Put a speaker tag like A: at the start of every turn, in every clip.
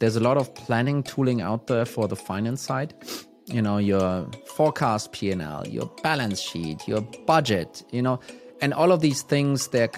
A: there's a lot of planning tooling out there for the finance side. You know, your forecast P&L, your balance sheet, your budget, you know, and all of these things, they're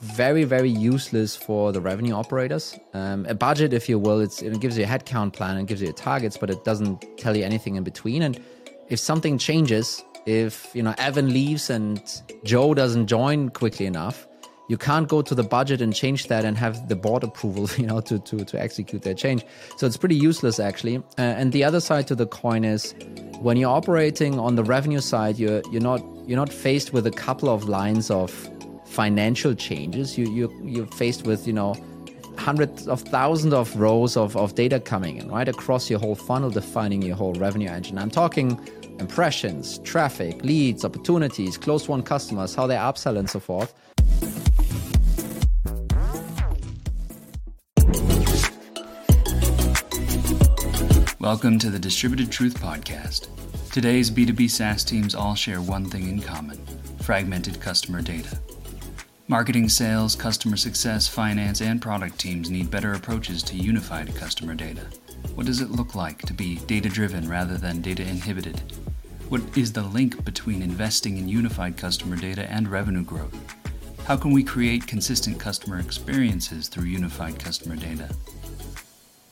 A: very, very useless for the revenue operators. Um, a budget, if you will, it gives you a headcount plan and gives you your targets, but it doesn't tell you anything in between. And if something changes, if you know Evan leaves and Joe doesn't join quickly enough, you can't go to the budget and change that and have the board approval, you know, to to to execute that change. So it's pretty useless actually. Uh, and the other side to the coin is when you're operating on the revenue side, you're you're not you're not faced with a couple of lines of financial changes. You you you're faced with you know hundreds of thousands of rows of, of data coming in right across your whole funnel defining your whole revenue engine i'm talking impressions traffic leads opportunities close won customers how they upsell and so forth
B: Welcome to the Distributed Truth Podcast. Today's B2B SaaS teams all share one thing in common fragmented customer data. Marketing, sales, customer success, finance, and product teams need better approaches to unified customer data. What does it look like to be data driven rather than data inhibited? What is the link between investing in unified customer data and revenue growth? How can we create consistent customer experiences through unified customer data?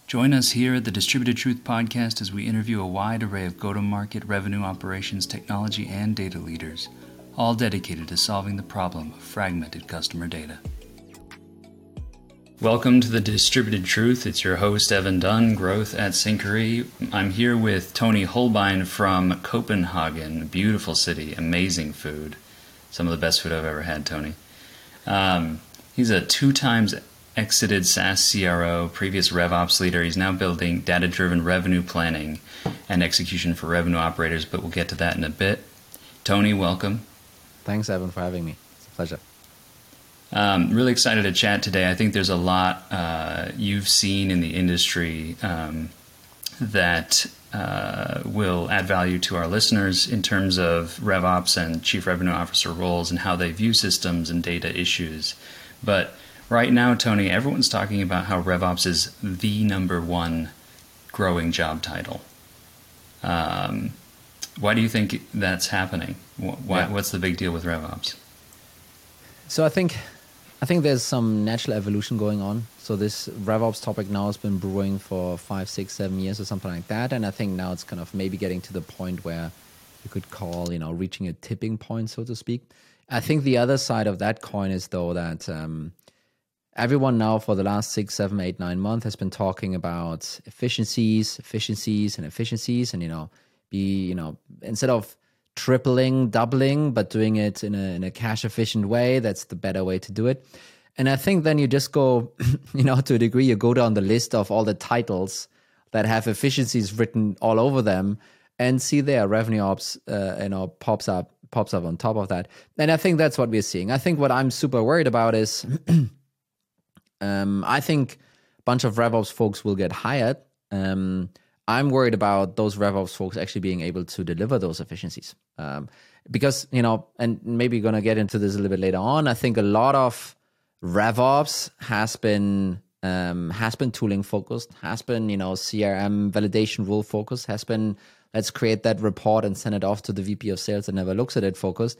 B: Join us here at the Distributed Truth Podcast as we interview a wide array of go to market revenue operations, technology, and data leaders, all dedicated to solving the problem of fragmented customer data. Welcome to the Distributed Truth. It's your host, Evan Dunn, Growth at Syncari. I'm here with Tony Hohlbein from Copenhagen, beautiful city, amazing food. Some of the best food I've ever had, Tony. Um, he's a two times exited SaaS CRO, previous RevOps leader. He's now building data driven revenue planning and execution for revenue operators, but we'll get to that in a bit. Tony, welcome.
A: Thanks, Evan, for having me. It's a pleasure.
B: Um, really excited to chat today. I think there's a lot uh, you've seen in the industry um, that uh, will add value to our listeners in terms of RevOps and Chief Revenue Officer roles and how they view systems and data issues. But Right now, Tony, everyone's talking about how RevOps is the number one growing job title. Um, why do you think that's happening? Why, yeah. What's the big deal with RevOps?
A: So I think I think there's some natural evolution going on. So this RevOps topic now has been brewing for five, six, seven years or something like that, and I think now it's kind of maybe getting to the point where you could call, you know, reaching a tipping point, so to speak. I think the other side of that coin is though that um, everyone now for the last six, seven, eight, nine months has been talking about efficiencies, efficiencies, and efficiencies, and you know, be you know instead of tripling, doubling, but doing it in a in a cash efficient way, that's the better way to do it. And I think then you just go, you know, to a degree, you go down the list of all the titles that have efficiencies written all over them, and see there revenue ops, uh, you know, pops up pops up on top of that. And I think that's what we're seeing. I think what I'm super worried about is Um, I think a bunch of RevOps folks will get hired. Um, I'm worried about those RevOps folks actually being able to deliver those efficiencies. Um, because, you know, and maybe you're going to get into this a little bit later on, I think a lot of RevOps has been um, has been tooling focused, has been, you know, CRM validation rule focused, has been let's create that report and send it off to the VP of sales and never looks at it focused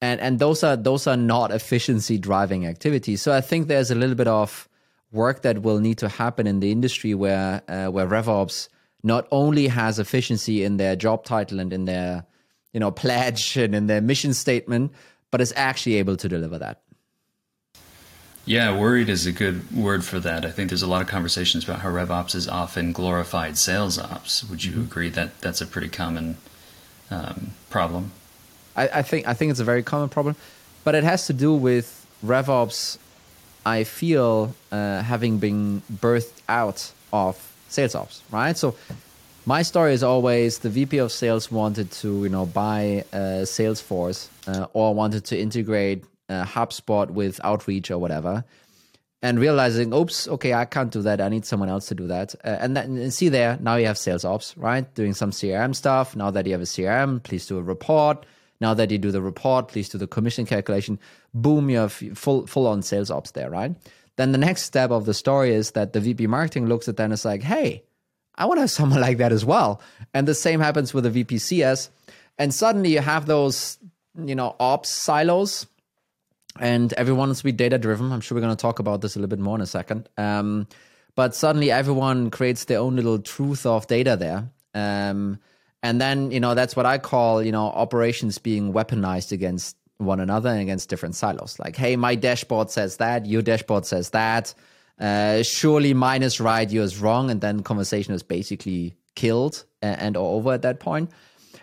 A: and and those are those are not efficiency driving activities. So I think there's a little bit of work that will need to happen in the industry where uh, where RevOps not only has efficiency in their job title and in their you know pledge and in their mission statement, but is actually able to deliver that.
B: Yeah, worried is a good word for that. I think there's a lot of conversations about how RevOps is often glorified sales ops. Would you mm-hmm. agree that that's a pretty common um, problem?
A: I, I think I think it's a very common problem, but it has to do with RevOps. I feel uh, having been birthed out of sales ops, right? So my story is always the VP of sales wanted to you know buy uh, Salesforce uh, or wanted to integrate uh, HubSpot with Outreach or whatever, and realizing, oops, okay, I can't do that. I need someone else to do that. Uh, and then and see there, now you have sales ops, right? Doing some CRM stuff. Now that you have a CRM, please do a report. Now that you do the report, please do the commission calculation. Boom, you have full full on sales ops there, right? then the next step of the story is that the VP marketing looks at that and is like, hey, I want to have someone like that as well. And the same happens with the VP CS. And suddenly you have those, you know, ops silos and everyone wants to be data driven. I'm sure we're going to talk about this a little bit more in a second. Um, but suddenly everyone creates their own little truth of data there. Um, and then, you know, that's what I call, you know, operations being weaponized against one another and against different silos. Like, hey, my dashboard says that, your dashboard says that. Uh, surely mine is right, yours wrong. And then conversation is basically killed and, and over at that point.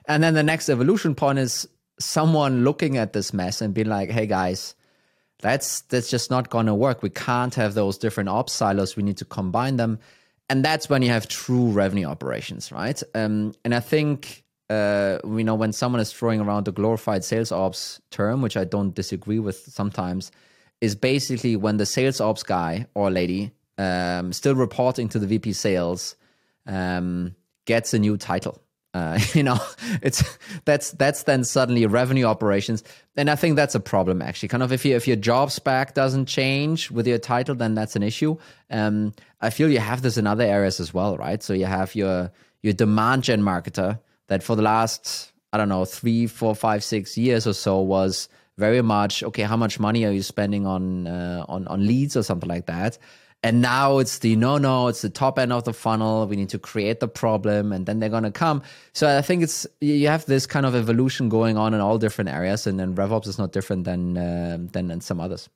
A: And then the next evolution point is someone looking at this mess and being like, hey guys, that's that's just not gonna work. We can't have those different ops silos. We need to combine them and that's when you have true revenue operations, right? Um, and I think uh, you know when someone is throwing around the glorified sales ops term, which I don't disagree with sometimes, is basically when the sales ops guy or lady um, still reporting to the VP sales um, gets a new title. Uh, you know, it's that's that's then suddenly revenue operations, and I think that's a problem actually. Kind of if you if your job spec doesn't change with your title, then that's an issue. Um, I feel you have this in other areas as well, right? So you have your your demand gen marketer that for the last I don't know three, four, five, six years or so was very much okay. How much money are you spending on uh, on on leads or something like that? And now it's the no, no, it's the top end of the funnel. We need to create the problem and then they're going to come. So I think it's, you have this kind of evolution going on in all different areas. And then RevOps is not different than, uh, than some others.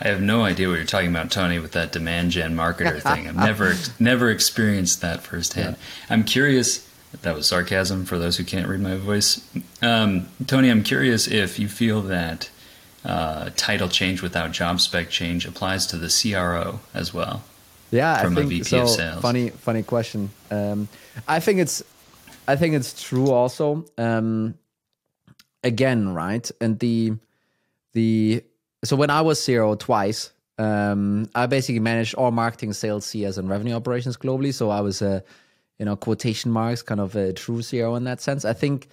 B: I have no idea what you're talking about, Tony, with that demand gen marketer thing. I've never, never experienced that firsthand. Yeah. I'm curious. That was sarcasm for those who can't read my voice. Um, Tony, I'm curious if you feel that uh, title change without job spec change applies to the CRO as well.
A: Yeah, from I think so. Funny, funny question. Um, I think it's, I think it's true also. Um, again, right, and the, the so when I was CRO twice, um, I basically managed all marketing, sales, CS, and revenue operations globally. So I was a, you know, quotation marks, kind of a true CRO in that sense. I think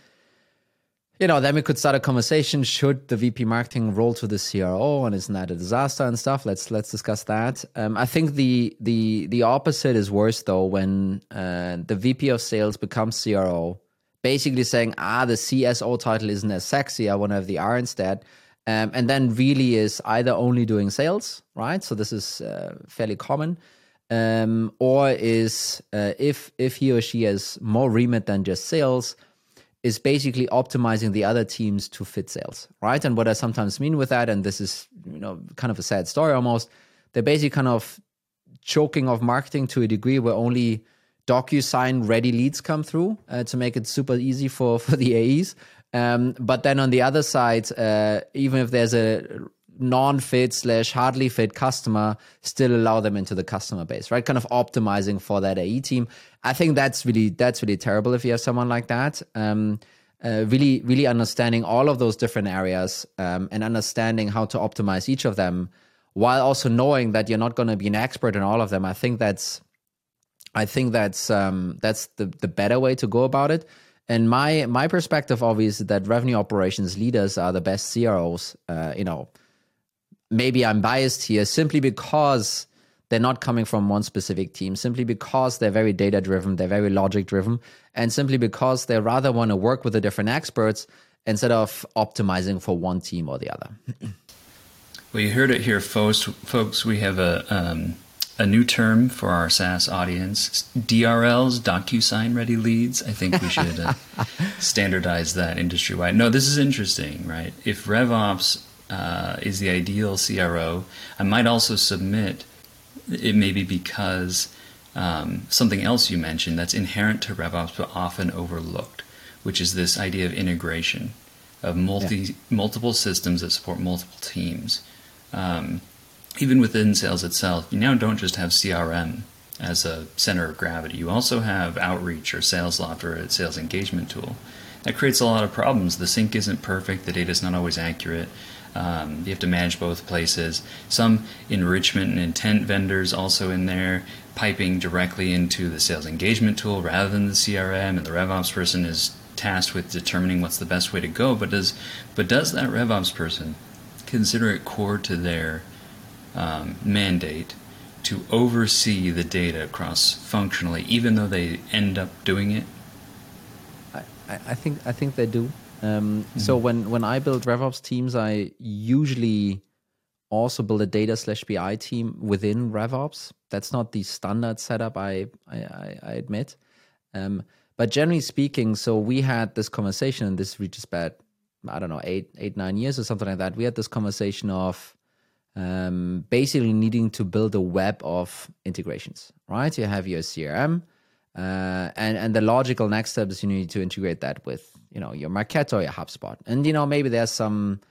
A: you know, then we could start a conversation. Should the VP marketing roll to the CRO, and isn't that a disaster and stuff? Let's let's discuss that. Um, I think the the the opposite is worse though when uh, the VP of sales becomes CRO, basically saying, ah, the CSO title isn't as sexy. I want to have the R instead. Um, and then really is either only doing sales, right? So this is uh, fairly common, um, or is uh, if if he or she has more remit than just sales is basically optimizing the other teams to fit sales, right? And what I sometimes mean with that, and this is you know kind of a sad story almost, they're basically kind of choking off marketing to a degree where only DocuSign ready leads come through uh, to make it super easy for for the AEs. Um, but then on the other side, uh, even if there's a non-fit slash hardly fit customer still allow them into the customer base right? Kind of optimizing for that ae team. I think that's really that's really terrible if you have someone like that. Um, uh, really really understanding all of those different areas um, and understanding how to optimize each of them while also knowing that you're not going to be an expert in all of them. I think that's i think that's um, that's the, the better way to go about it. And my my perspective obviously that revenue operations leaders are the best CROs. Uh, you know, maybe I'm biased here simply because they're not coming from one specific team, simply because they're very data driven, they're very logic driven, and simply because they rather want to work with the different experts instead of optimizing for one team or the other.
B: well, you heard it here, folks. Folks, we have a um, a new term for our SaaS audience: DRLs, DocuSign Ready Leads. I think we should uh, standardize that industry wide. No, this is interesting, right? If RevOps uh, is the ideal CRO. I might also submit it may be because um, something else you mentioned that's inherent to RevOps but often overlooked, which is this idea of integration of multi yeah. multiple systems that support multiple teams. Um, even within sales itself, you now don't just have CRM as a center of gravity. You also have outreach or Salesloft or a sales engagement tool. That creates a lot of problems. The sync isn't perfect. The data is not always accurate. Um, you have to manage both places. Some enrichment and intent vendors also in there, piping directly into the sales engagement tool rather than the CRM, and the RevOps person is tasked with determining what's the best way to go. But does but does that RevOps person consider it core to their um, mandate to oversee the data across functionally, even though they end up doing it?
A: I, I think I think they do. Um, mm-hmm. So when when I build RevOps teams, I usually also build a data slash BI team within RevOps. That's not the standard setup. I I, I admit. Um, but generally speaking, so we had this conversation, and this reaches back, I don't know, eight, eight, nine years or something like that. We had this conversation of um, basically needing to build a web of integrations, right? You have your CRM, uh, and and the logical next step is you need to integrate that with you know your Marketo, or your HubSpot, and you know maybe there's some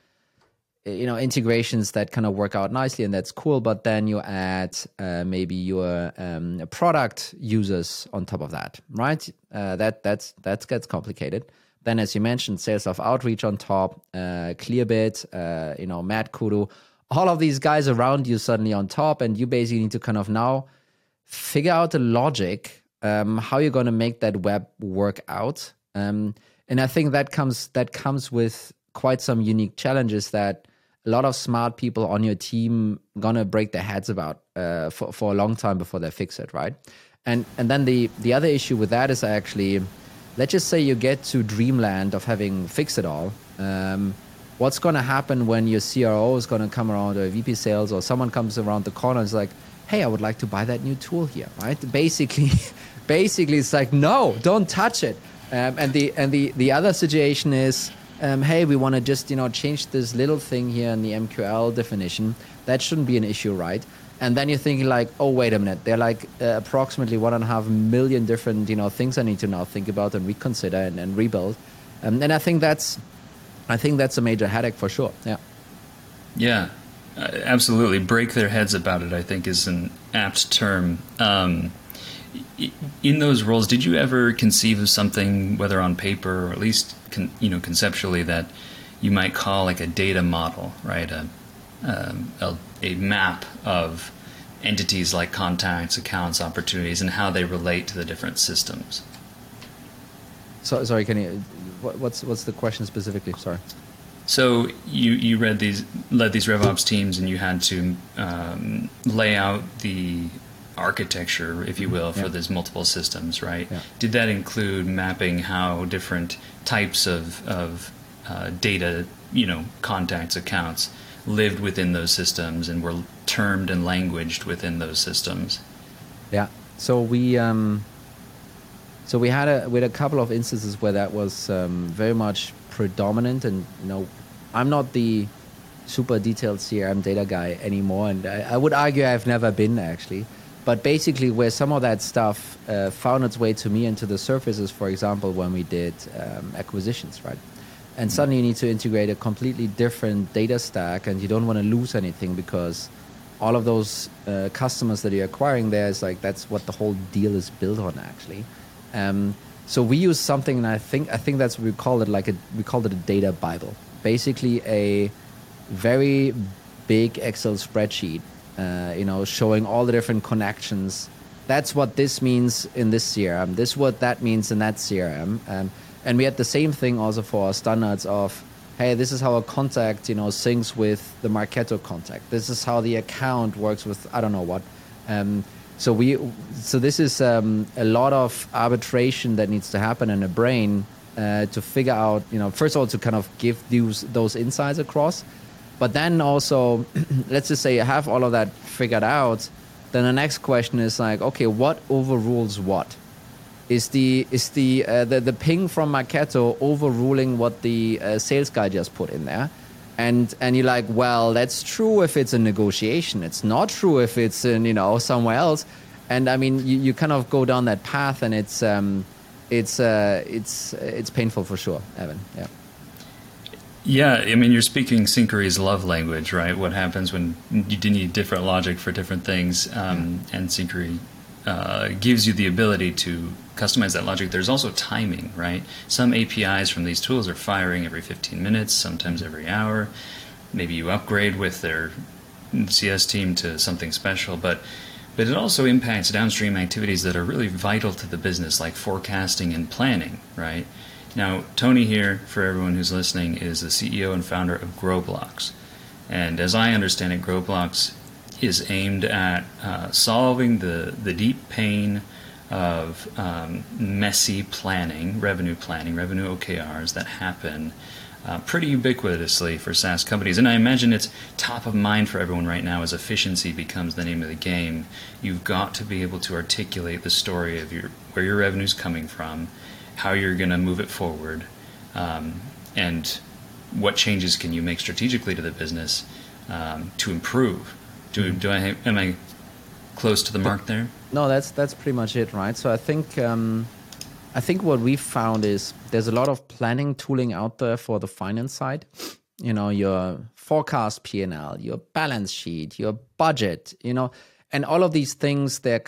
A: you know integrations that kind of work out nicely and that's cool but then you add uh, maybe your um, product users on top of that right? Uh, that that's that gets complicated. Then as you mentioned Salesloft outreach on top uh, clearbit uh, you know MadKudu all of these guys around you suddenly on top and you basically need to kind of now figure out the logic um, how you're going to make that web work out um, and i think that comes that comes with quite some unique challenges that a lot of smart people on your team gonna break their heads about uh, for for a long time before they fix it, right? And and then the the other issue with that is actually, let's just say you get to dreamland of having fixed it all. Um, what's gonna happen when your CRO is gonna come around or VP sales or someone comes around the corner and is like, hey, I would like to buy that new tool here, right? Basically, basically it's like, no, don't touch it. Um, and the and the the other situation is um, hey, we want to just you know change this little thing here in the MQL definition. That shouldn't be an issue, right? And then you're thinking like, oh wait a minute, there are like uh, approximately one and a half million different you know things I need to now think about and reconsider and, and rebuild. Um, and I think that's, I think that's a major headache for sure. Yeah.
B: Yeah, uh, absolutely. Break their heads about it. I think is an apt term. Um, in those roles, did you ever conceive of something, whether on paper or at least con, you know conceptually, that you might call like a data model, right? A, um, a, a map of entities like contacts, accounts, opportunities, and how they relate to the different systems.
A: So, sorry, can you? What's what's the question specifically? Sorry.
B: So you you read these led these RevOps teams, and you had to um, lay out the architecture, if you will, for yeah. these multiple systems, right? Yeah. Did that include mapping how different types of, of uh, data, you know, contacts, accounts lived within those systems and were termed and languaged within those systems?
A: Yeah. So we um, so we had a we had a couple of instances where that was um, very much predominant, and you know, I'm not the super detailed CRM data guy anymore, and I, I would argue I've never been actually. But basically, where some of that stuff uh, found its way to me and to the surface is, for example, when we did um, acquisitions, right? And mm-hmm. suddenly you need to integrate a completely different data stack, and you don't want to lose anything because all of those uh, customers that you're acquiring there is like that's what the whole deal is built on, actually. Um, so we use something, and I think I think that's what we call it like a we called it a data bible, basically a very big Excel spreadsheet uh, you know, showing all the different connections. That's what this means in this CRM. This what that means in that CRM. Um, and we had the same thing also for our standards of, hey, this is how a contact, you know, syncs with the Marketo contact. This is how the account works with I don't know what. Um, so we, so this is um, a lot of arbitration that needs to happen in a brain uh, to figure out, you know, first of all to kind of give those those insights across, but then also, let's just say you have all of that figured out. Then the next question is like, okay, what overrules what? Is the is the uh, the, the ping from Marketo overruling what the uh, sales guy just put in there? And and you're like, well, that's true if it's a negotiation. It's not true if it's in you know somewhere else. And I mean, you, you kind of go down that path, and it's um, it's uh, it's it's painful for sure, Evan. Yeah.
B: Yeah, I mean, you're speaking Syncari's love language, right? What happens when you need different logic for different things, um, and Syncree uh, gives you the ability to customize that logic. There's also timing, right? Some APIs from these tools are firing every 15 minutes, sometimes every hour. Maybe you upgrade with their CS team to something special, but but it also impacts downstream activities that are really vital to the business, like forecasting and planning, right? Now, Tony here, for everyone who's listening, is the CEO and founder of GrowBlocks. And as I understand it, GrowBlocks is aimed at uh, solving the, the deep pain of um, messy planning, revenue planning, revenue OKRs that happen uh, pretty ubiquitously for SaaS companies. And I imagine it's top of mind for everyone right now as efficiency becomes the name of the game. You've got to be able to articulate the story of your where your revenue is coming from, how you're going to move it forward, um, and what changes can you make strategically to the business um, to improve. Do, do I am I close to the mark there?
A: No, that's that's pretty much it, right? So I think um, I think what we found is there's a lot of planning tooling out there for the finance side. You know, your forecast P&L, your balance sheet, your budget, you know, and all of these things they're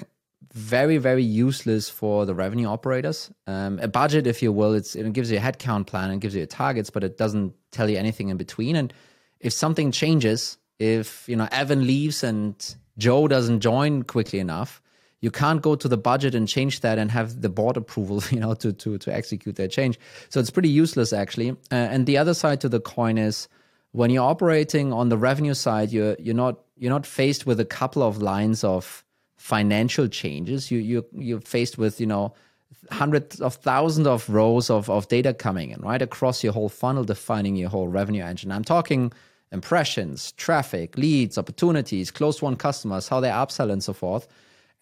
A: very very useless for the revenue operators. Um, a budget, if you will, it's it gives you a headcount plan and gives you your targets, but it doesn't tell you anything in between. And if something changes, if you know Evan leaves and Joe doesn't join quickly enough, you can't go to the budget and change that and have the board approval, you know, to to to execute that change. So it's pretty useless actually. Uh, and the other side to the coin is when you're operating on the revenue side, you're you're not you're not faced with a couple of lines of financial changes. You you you're faced with you know hundreds of thousands of rows of, of data coming in right across your whole funnel defining your whole revenue engine i'm talking impressions traffic leads opportunities closed won customers how they upsell and so forth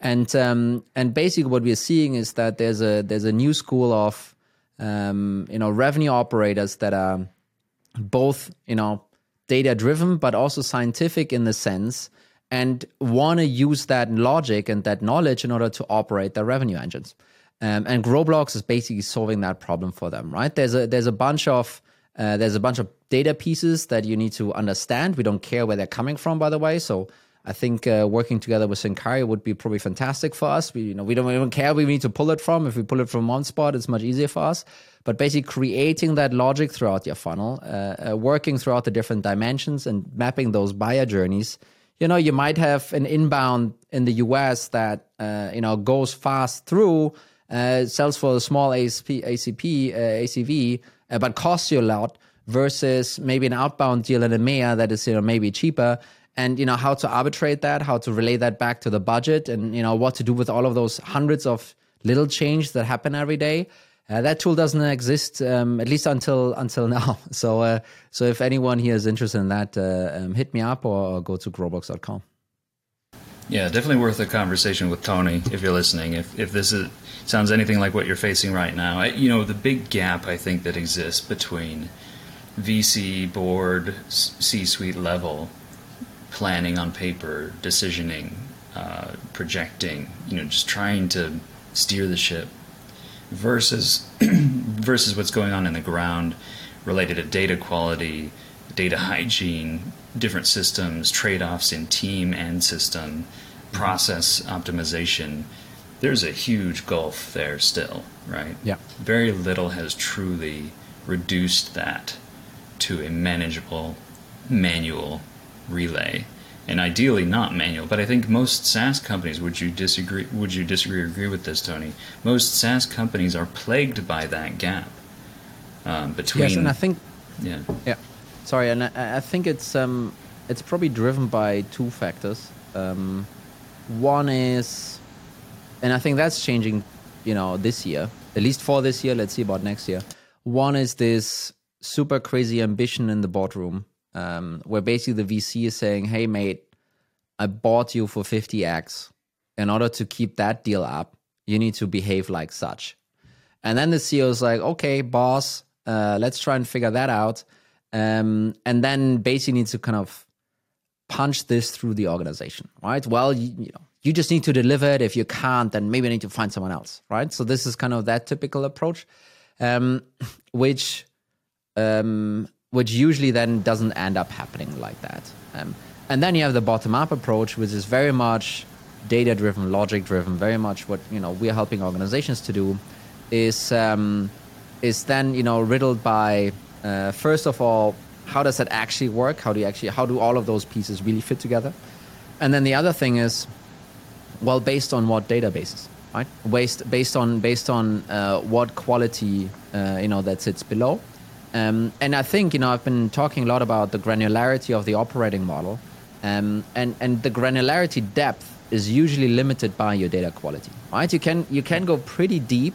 A: and um, and basically what we're seeing is that there's a there's a new school of um, you know revenue operators that are both you know data driven but also scientific in the sense and want to use that logic and that knowledge in order to operate their revenue engines. Um, and Growblocks is basically solving that problem for them, right? There's a there's a bunch of uh, there's a bunch of data pieces that you need to understand. We don't care where they're coming from, by the way. So I think uh, working together with Syncari would be probably fantastic for us. We, you know, we don't even care where we need to pull it from. If we pull it from one spot, it's much easier for us. But basically, creating that logic throughout your funnel, uh, uh, working throughout the different dimensions, and mapping those buyer journeys. You know, you might have an inbound in the US that uh, you know goes fast through, uh, sells for a small ACP, ACP uh, ACV, but costs you a lot versus maybe an outbound deal in EMEA that is you know maybe cheaper. And you know how to arbitrate that how to relay that back to the budget and you know what to do with all of those hundreds of little changes that happen every day uh, that tool doesn't exist um, at least until until now. So uh, so if anyone here is interested in that uh, um, hit me up or, or go to growblocks.com.
B: yeah definitely worth a conversation with tony if you're listening. If, if this is sounds anything like what you're facing right now. I, you know the big gap i think that exists between vc board c-suite level planning on paper, decisioning, uh, projecting, you know, just trying to steer the ship versus versus what's going on in the ground related to data quality, data hygiene, different systems, trade-offs in team and system, process optimization. There's a huge gulf there still, right?
A: Yeah.
B: Very little has truly reduced that to a manageable manual relay and ideally not manual. But I think most SaaS companies would you disagree would you disagree or agree with this, Tony? Most SaaS companies are plagued by that gap um, between.
A: Yes, and I think.
B: Yeah.
A: Yeah. Sorry, and I, I think it's um it's probably driven by two factors. Um, one is, and I think that's changing, you know, this year. At least for this year. Let's see about next year. One is this super crazy ambition in the boardroom um, where basically the VC is saying, "Hey, mate, I bought you for 50x. In order to keep that deal up, you need to behave like such." And then the CEO is like, "Okay, boss, uh, let's try and figure that out." Um, and then basically needs to kind of punch this through the organization, right? Well, you, you know, you just need to deliver it. If you can't, then maybe I need to find someone else, right? So this is kind of that typical approach, um, which um, which usually then doesn't end up happening like that. Um, and then you have the bottom-up approach, which is very much data-driven, logic-driven, very much what you know we're helping organizations to do. Is um, is then you know riddled by uh, first of all, how does that actually work? How do you actually how do all of those pieces really fit together? And then the other thing is, well, based on what databases, right? Based based on based on uh, what quality uh, you know that sits below um, and I think, you know, I've been talking a lot about the granularity of the operating model. Um, and and the granularity depth is usually limited by your data quality, right? You can you can go pretty deep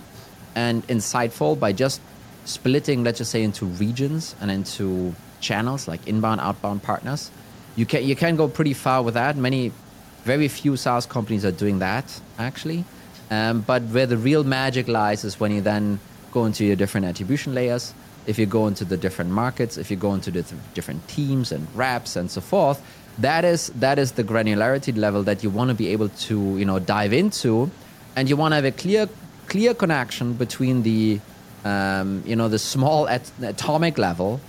A: and insightful by just splitting, let's just say, into regions and into channels like inbound, outbound partners. You can you can go pretty far with that. Many, very few SaaS companies are doing that actually. Um, but where the real magic lies is when you then go into your different attribution layers. If you go into the different markets, if you go into the different teams and reps and so forth, that is that is the granularity level that you want to be able to you know dive into, and you want to have a clear clear connection between the um, you know the small at- atomic level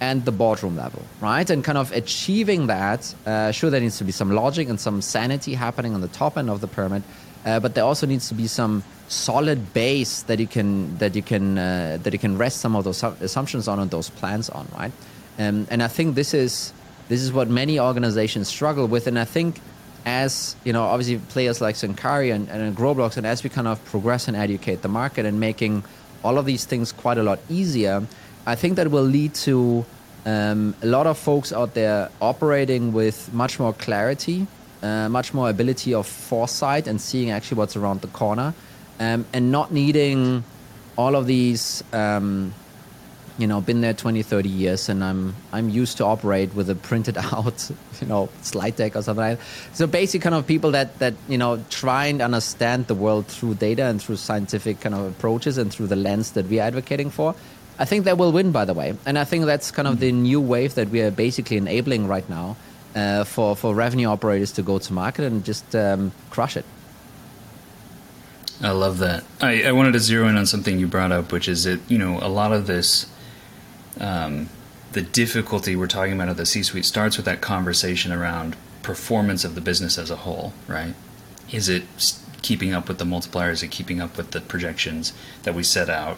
A: and the boardroom level, right? And kind of achieving that. Uh, sure, there needs to be some logic and some sanity happening on the top end of the pyramid, uh, but there also needs to be some solid base that you can that you can uh, that you can rest some of those assumptions on and those plans on, right? Um, and I think this is this is what many organizations struggle with, and I think as you know, obviously players like Syncari and, and Growblocks, and as we kind of progress and educate the market and making all of these things quite a lot easier, I think that will lead to um, a lot of folks out there operating with much more clarity, uh, much more ability of foresight, and seeing actually what's around the corner, um, and not needing all of these. Um, you know been there 20 30 years and i'm i'm used to operate with a printed out you know slide deck or something like that so basically kind of people that that you know try and understand the world through data and through scientific kind of approaches and through the lens that we're advocating for i think they will win by the way and i think that's kind of the new wave that we are basically enabling right now uh, for for revenue operators to go to market and just um, crush it
B: I love that. I, I wanted to zero in on something you brought up, which is that, you know, a lot of this um, the difficulty we're talking about at the C suite starts with that conversation around performance of the business as a whole, right? Is it keeping up with the multipliers? Is it keeping up with the projections that we set out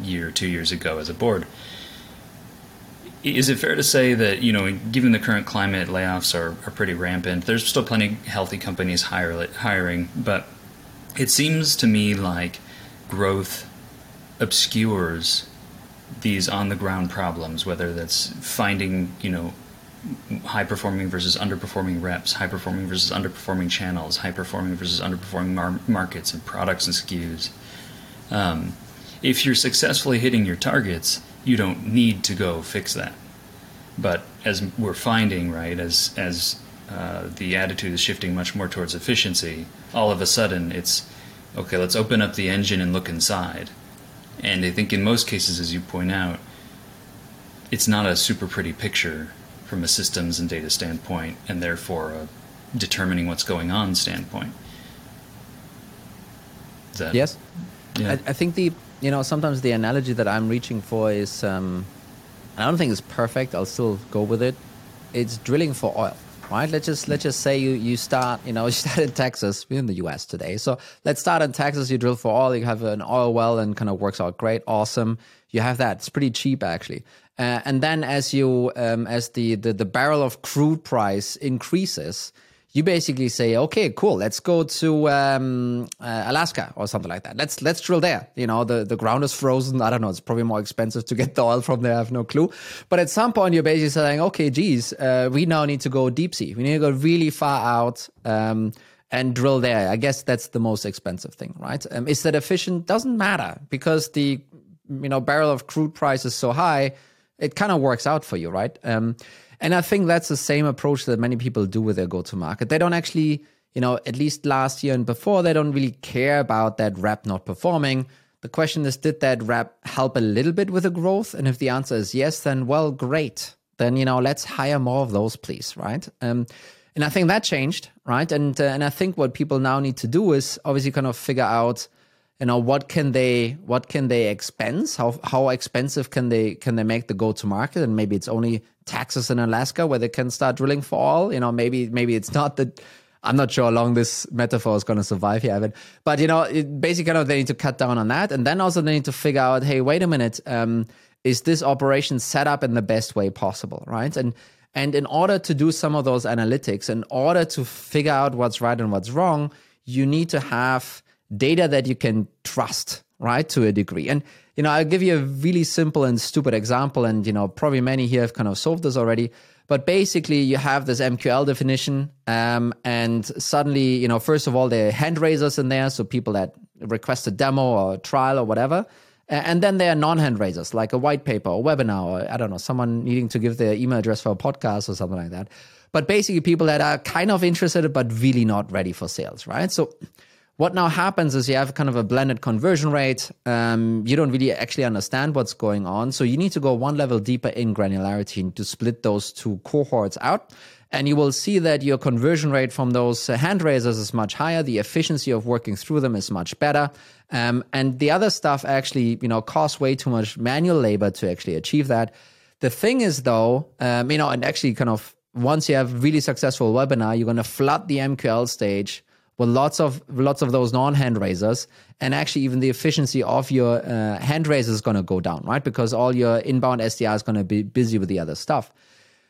B: year two years ago as a board? Is it fair to say that, you know, given the current climate, layoffs are, are pretty rampant? There's still plenty healthy companies hire, hiring, but it seems to me like growth obscures these on the ground problems, whether that's finding, you know, high performing versus underperforming reps, high performing versus underperforming channels, high performing versus underperforming mar- markets and products and SKUs. Um, if you're successfully hitting your targets, you don't need to go fix that. But as we're finding, right, as as uh, the attitude is shifting much more towards efficiency, all of a sudden it's okay. Let's open up the engine and look inside and I think in most cases, as you point out, it's not a super pretty picture from a systems and data standpoint, and therefore a determining what's going on standpoint.
A: That, yes, yeah. I, I, think the you know sometimes the analogy that I'm reaching for is um, I don't think it's perfect. I'll still go with it. It's drilling for oil right? Let's just let's just say you you start you know you start in Texas. We're in the U.S. today, so let's start in Texas. You drill for oil. You have an oil well, and kind of works out great, awesome. You have that. It's pretty cheap actually. Uh, and then as you um, as the, the the barrel of crude price increases, you basically say, okay, cool, let's go to um, uh, Alaska or something like that. Let's let's drill there. You know, the, the ground is frozen. I don't know. It's probably more expensive to get the oil from there. I have no clue. But at some point, you're basically saying, okay, geez, uh, we now need to go deep sea. We need to go really far out. Um, and drill there. I guess that's the most expensive thing, right? Um, is that efficient? Doesn't matter because the you know barrel of crude price is so high, it kind of works out for you, right? Um, and I think that's the same approach that many people do with their go to market. They don't actually, you know, at least last year and before, they don't really care about that rep not performing. The question is, did that rep help a little bit with the growth? And if the answer is yes, then well, great. Then, you know, let's hire more of those, please, right? Um, and I think that changed, right? And uh, and I think what people now need to do is obviously kind of figure out you know what can they what can they expense how how expensive can they can they make the go to market and maybe it's only taxes in Alaska where they can start drilling for oil you know maybe maybe it's not that I'm not sure how long this metaphor is going to survive here, Evan. But you know, it, basically, kind of they need to cut down on that, and then also they need to figure out, hey, wait a minute, um, is this operation set up in the best way possible, right? And and in order to do some of those analytics, in order to figure out what's right and what's wrong, you need to have data that you can trust, right, to a degree. And you know, I'll give you a really simple and stupid example, and you know, probably many here have kind of solved this already. But basically, you have this MQL definition, um, and suddenly, you know, first of all, there are hand raisers in there, so people that request a demo or a trial or whatever. And then there are non-hand raisers, like a white paper or webinar, or I don't know, someone needing to give their email address for a podcast or something like that. But basically, people that are kind of interested but really not ready for sales, right? So what now happens is you have kind of a blended conversion rate. Um, you don't really actually understand what's going on. So you need to go one level deeper in granularity to split those two cohorts out. And you will see that your conversion rate from those hand raisers is much higher. The efficiency of working through them is much better. Um, and the other stuff actually, you know, costs way too much manual labor to actually achieve that. The thing is, though, um, you know, and actually kind of once you have really successful webinar, you're going to flood the MQL stage with lots of lots of those non-hand raisers. And actually even the efficiency of your uh, hand raisers is going to go down right? Because all your inbound sdr is going to be busy with the other stuff.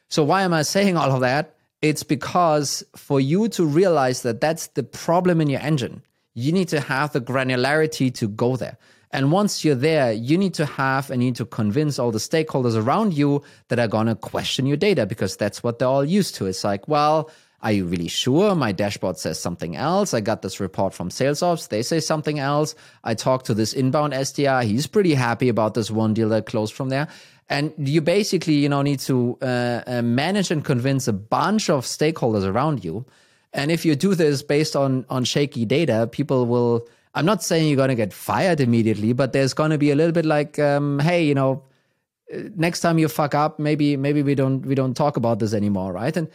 A: So why am i saying all of that? It's because for you to realize that that's the problem in your engine you need to have the granularity to go there. And once you're there, you need to have and you need to convince all the stakeholders around you that are going to question your data because that's what they're all used to. It's like, well, are you really sure? My dashboard says something else. I got this report from sales ops. They say something else. I talked to this inbound SDR. He's pretty happy about this one deal that closed from there. And you basically, you know, need to uh, uh, manage and convince a bunch of stakeholders around you. And if you do this based on on shaky data, people will. I'm not saying you're going to get fired immediately, but there's going to be a little bit like, um, hey, you know, uh, next time you fuck up, maybe maybe we don't we don't talk about this anymore, right? And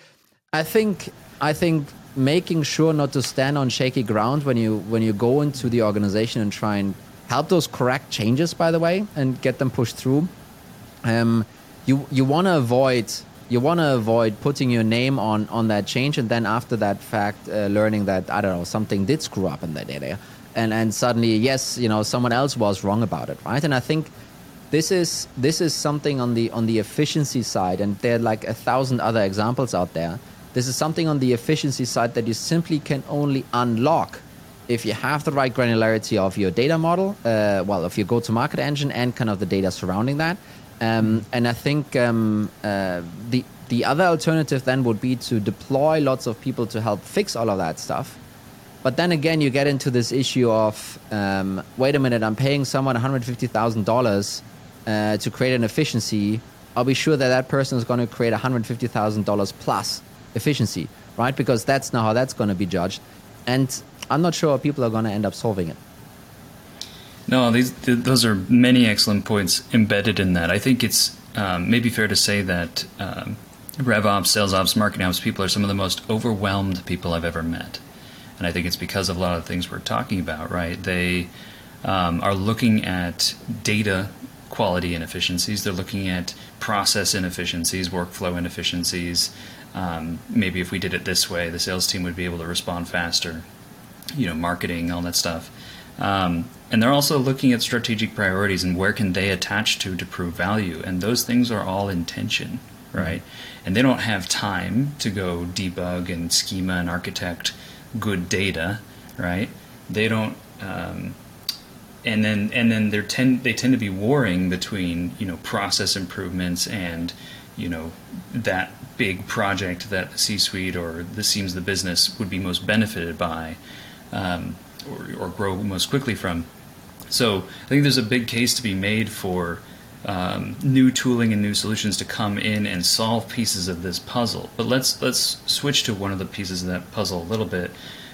A: I think I think making sure not to stand on shaky ground when you when you go into the organization and try and help those correct changes, by the way, and get them pushed through. Um, you you want to avoid you want to avoid putting your name on on that change, and then after that fact, uh, learning that I don't know something did screw up in that area, and and suddenly yes, you know someone else was wrong about it, right? And I think this is this is something on the on the efficiency side, and there are like a thousand other examples out there this is something on the efficiency side that you simply can only unlock if you have the right granularity of your data model, uh, well, if your go to market engine and kind of the data surrounding that. Um, and I think um, uh, the the other alternative then would be to deploy lots of people to help fix all of that stuff. But then again, you get into this issue of um, wait a minute, I'm paying someone $150,000 uh, to create an efficiency. I'll be sure that that person is going to create $150,000 plus efficiency, right? Because that's now how that's going to be judged. And I'm not sure people are going to end up solving it.
B: No, these th- those are many excellent points embedded in that. I think it's um, maybe fair to say that um, RevOps, Sales Ops, Marketing Ops people are some of the most overwhelmed people I've ever met, and I think it's because of a lot of the things we're talking about. Right? They um, are looking at data quality inefficiencies. They're looking at process inefficiencies, workflow inefficiencies, um, maybe if we did it this way, the sales team would be able to respond faster. You know, marketing, all that stuff. Um, and they're also looking at strategic priorities and where can they attach to to prove value. And those things are all intention, right? And they don't have time to go debug and schema and architect good data, right? They don't. Um, and then and then they tend they tend to be warring between you know process improvements and you know that big project that the C-suite or the seems the business would be most benefited by, um, or, or, grow most quickly from. So I think there's a big case to be made for um, new tooling and new solutions to come in and solve pieces of this puzzle. But let's let's switch to one of the pieces of that puzzle a little bit,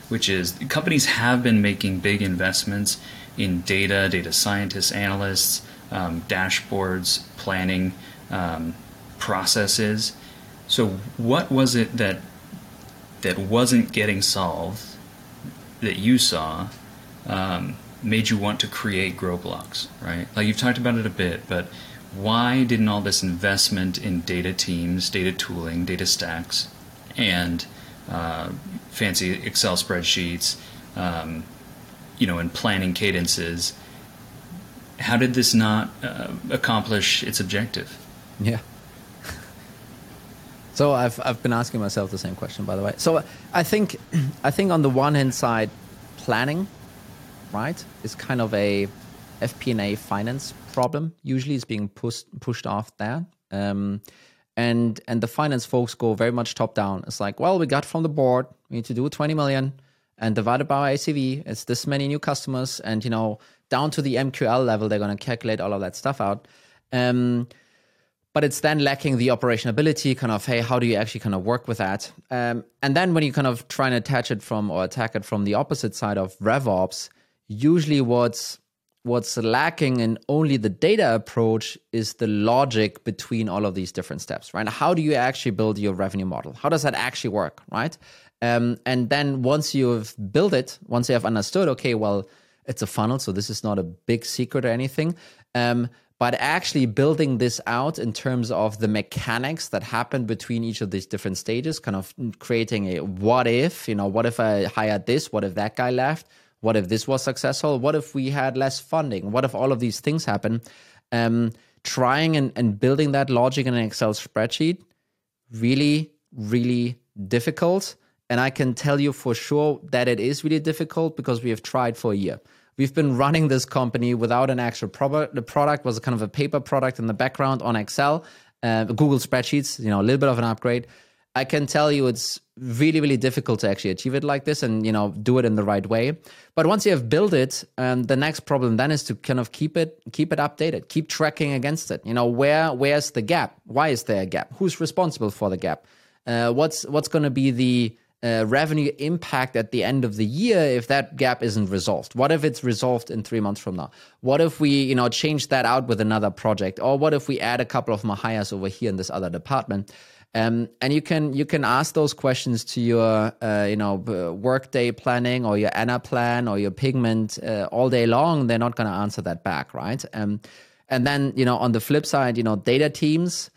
B: which is companies have been making big investments in data, data scientists, analysts, um, dashboards, planning. Um, processes. So, what was it that that wasn't getting solved that you saw um, made you want to create Growblocks? Right, like you've talked about it a bit, but why didn't all this investment in data teams, data tooling, data stacks, and uh, fancy Excel spreadsheets, um, you know, and planning cadences? How did this not uh, accomplish its objective?
A: Yeah. So I've I've been asking myself the same question, by the way. So I think I think on the one hand side, planning, right, is kind of a FP&A finance problem. Usually, is being pushed pushed off there. Um, and and the finance folks go very much top down. It's like, well, we got from the board, we need to do 20 million and divided by ACV, it's this many new customers, and you know, down to the MQL level, they're going to calculate all of that stuff out. Um, but it's then lacking the operationability kind of hey how do you actually kind of work with that um, and then when you kind of try and attach it from or attack it from the opposite side of revops usually what's what's lacking in only the data approach is the logic between all of these different steps right how do you actually build your revenue model how does that actually work right um, and then once you've built it once you have understood okay well it's a funnel so this is not a big secret or anything um, but actually building this out in terms of the mechanics that happen between each of these different stages, kind of creating a what if, you know, what if I hired this? What if that guy left? What if this was successful? What if we had less funding? What if all of these things happen? Um, trying and, and building that logic in an Excel spreadsheet, really, really difficult. And I can tell you for sure that it is really difficult because we have tried for a year. We've been running this company without an actual product. The product was kind of a paper product in the background on Excel, uh, Google spreadsheets, you know, a little bit of an upgrade. I can tell you it's really, really difficult to actually achieve it like this and, you know, do it in the right way. But once you have built it, um, the next problem then is to kind of keep it, keep it updated, keep tracking against it. You know, where, where's the gap? Why is there a gap? Who's responsible for the gap? Uh, what's, what's going to be the, uh, revenue impact at the end of the year if that gap isn't resolved? What if it's resolved in three months from now? What if we, you know, change that out with another project, or what if we add a couple of more hires over here in this other department? Um, and you can you can ask those questions to your uh, you know workday planning or your Anaplan or your Pigment uh, all day long. They're not going to answer that back, right? Um, and then you know on the flip side, you know data teams.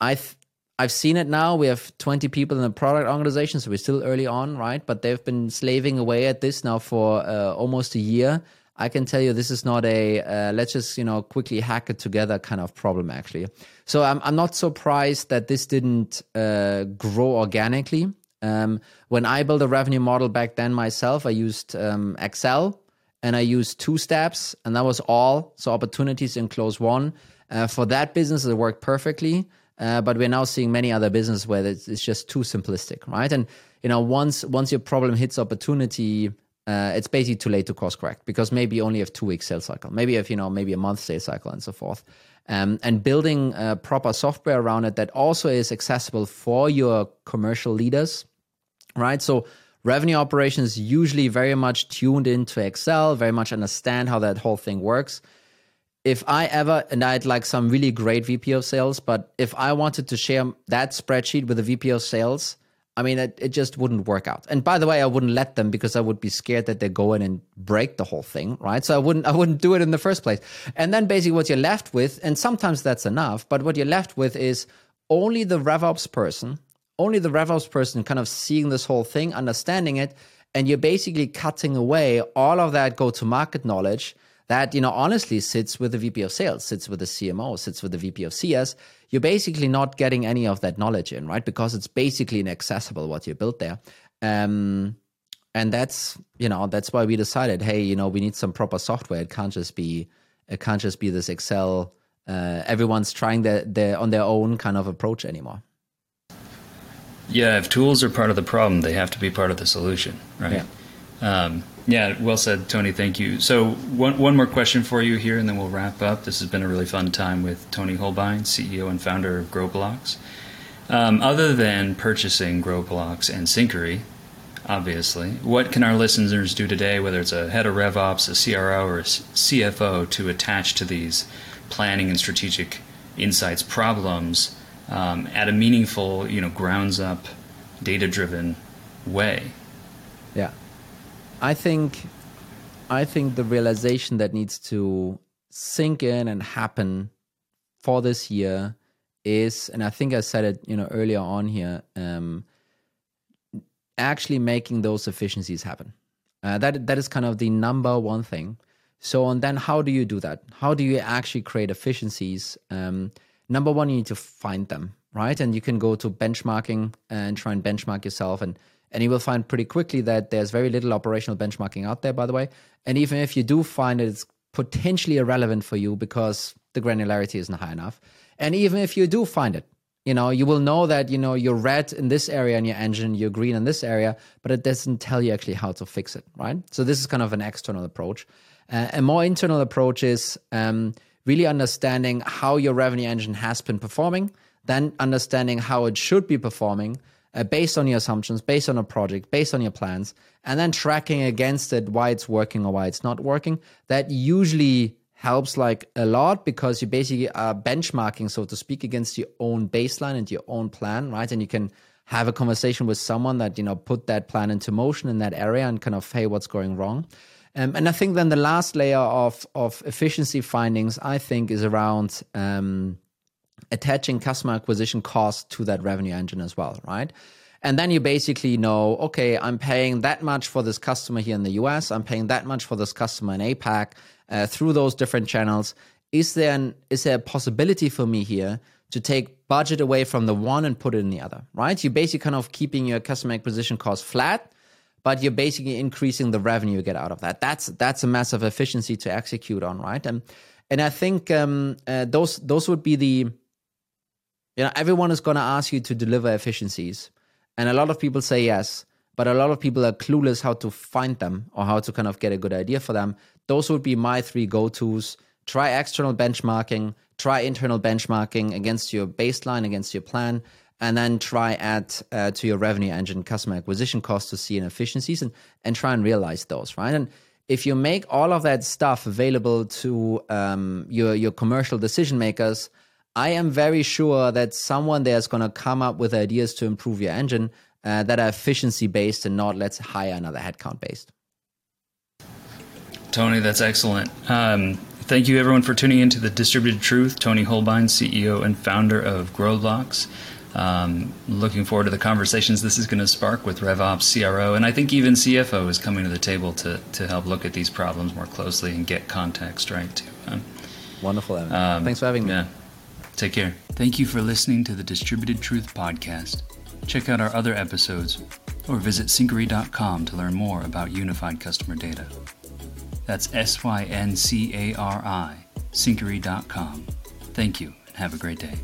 A: I th- I've seen it now. We have 20 people in the product organization, so we're still early on, right? But they've been slaving away at this now for uh, almost a year. I can tell you this is not a uh, let's just you know quickly hack it together kind of problem actually. So I'm I'm not surprised that this didn't uh, grow organically. Um, when I built a revenue model back then myself, I used um, Excel and I used two steps, and that was all. So opportunities in closed won Uh, for that business, it worked perfectly. Uh, but we're now seeing many other businesses where it's, it's, just too simplistic, right? And you know, once once your problem hits opportunity, uh, it's basically too late to course correct because maybe you only have two week sales cycle, maybe if you know maybe a month sales cycle and so forth. Um, and building proper software around it that also is accessible for your commercial leaders, right? So revenue operations usually very much tuned into Excel, very much understand how that whole thing works if I ever, and I had like some really great VP of sales, but if I wanted to share that spreadsheet with a VP of sales, I mean, it, it just wouldn't work out. And by the way, I wouldn't let them because I would be scared that they go in and break the whole thing, right? So I wouldn't, I wouldn't do it in the first place. And then basically what you're left with, and sometimes that's enough, but what you're left with is only the RevOps person, only the RevOps person kind of seeing this whole thing, understanding it, and you're basically cutting away all of that go to market knowledge that you know honestly sits with the VP of sales, sits with the CMO, sits with the VP of CS. You're basically not getting any of that knowledge in, right? Because it's basically inaccessible what you built there. Um, and that's you know that's why we decided, hey, you know, we need some proper software. It can't just be it can't just be this Excel. Uh, everyone's trying their, their on their own kind of approach anymore.
B: Yeah, if tools are part of the problem, they have to be part of the solution, right? Yeah. Um, yeah, well said, Tony. Thank you. So, one, one more question for you here, and then we'll wrap up. This has been a really fun time with Tony Hohlbein, CEO and founder of GrowBlocks. Um, other than purchasing GrowBlocks and Syncari, obviously, what can our listeners do today, whether it's a head of RevOps, a CRO, or a CFO, to attach to these planning and strategic insights problems um, at a meaningful, you know, grounds up, data driven way?
A: Yeah. I think I think the realization that needs to sink in and happen for this year is, and I think I said it, you know, earlier on here, um, actually making those efficiencies happen. Uh, that that is kind of the number one thing. So, and then how do you do that? How do you actually create efficiencies? Um, number one, you need to find them, right? And you can go to benchmarking and try and benchmark yourself and and you will find pretty quickly that there's very little operational benchmarking out there, by the way. And even if you do find it, it's potentially irrelevant for you because the granularity isn't high enough. And even if you do find it, you know, you will know that, you know, you're red in this area in your engine, you're green in this area, but it doesn't tell you actually how to fix it, right? So this is kind of an external approach. Uh, a more internal approach is um, really understanding how your revenue engine has been performing, then understanding how it should be performing uh, based on your assumptions, based on a project, based on your plans, and then tracking against it why it's working or why it's not working. That usually helps like a lot because you basically are benchmarking, so to speak, against your own baseline and your own plan, right? And you can have a conversation with someone that, you know, put that plan into motion in that area and kind of, hey, what's going wrong? Um, and I think then the last layer of, of efficiency findings, I think, is around um, attaching customer acquisition cost to that revenue engine as well, right? And then you basically know, okay, I'm paying that much for this customer here in the US. I'm paying that much for this customer in APAC uh, through those different channels. Is there an, is there a possibility for me here to take budget away from the one and put it in the other? Right? You're basically kind of keeping your customer acquisition cost flat, but you're basically increasing the revenue you get out of that. That's that's a massive efficiency to execute on, right? And and I think um, uh, those those would be the you know everyone is going to ask you to deliver efficiencies, and a lot of people say yes but a lot of people are clueless how to find them or how to kind of get a good idea for them. Those would be my three go tos. Try external benchmarking, try internal benchmarking against your baseline, against your plan, and then try add uh, to your revenue engine customer acquisition costs to see inefficiencies and, and try and realize those, right? And if you make all of that stuff available to um, your, your commercial decision makers, I am very sure that someone there is going to come up with ideas to improve your engine uh, that are efficiency based and not let's hire another headcount based.
B: Tony, that's excellent. Um, thank you everyone for tuning into the Distributed Truth. Tony Hohlbein, CEO and founder of Growblocks. Um, looking forward to the conversations this is going to spark with RevOps, CRO, and I think even CFO is coming to the table to, to help look at these problems more closely and get context right too. Um,
A: Wonderful, Evan. Um, Thanks for having me.
B: Yeah. Take care. Thank you for listening to the Distributed Truth podcast. Check out our other episodes or visit Syncari.com to learn more about unified customer data. That's S Y N C A R I, Syncari.com. Thank you and have a great day.